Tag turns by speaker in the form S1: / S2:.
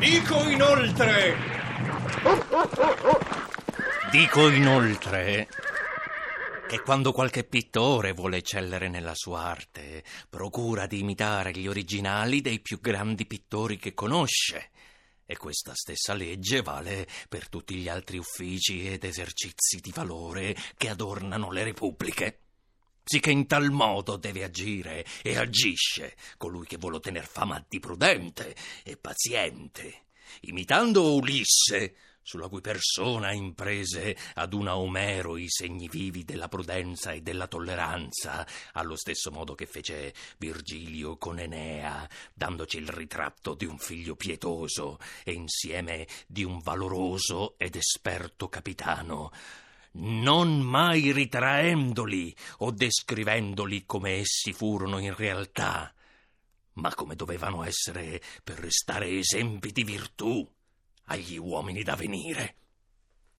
S1: Dico inoltre... Dico inoltre che quando qualche pittore vuole eccellere nella sua arte, procura di imitare gli originali dei più grandi pittori che conosce. E questa stessa legge vale per tutti gli altri uffici ed esercizi di valore che adornano le repubbliche. Sicché in tal modo deve agire e agisce colui che vuole tener fama di prudente e paziente, imitando Ulisse, sulla cui persona imprese ad una Omero i segni vivi della prudenza e della tolleranza, allo stesso modo che fece Virgilio con Enea, dandoci il ritratto di un figlio pietoso e insieme di un valoroso ed esperto capitano non mai ritraendoli o descrivendoli come essi furono in realtà, ma come dovevano essere per restare esempi di virtù agli uomini da venire.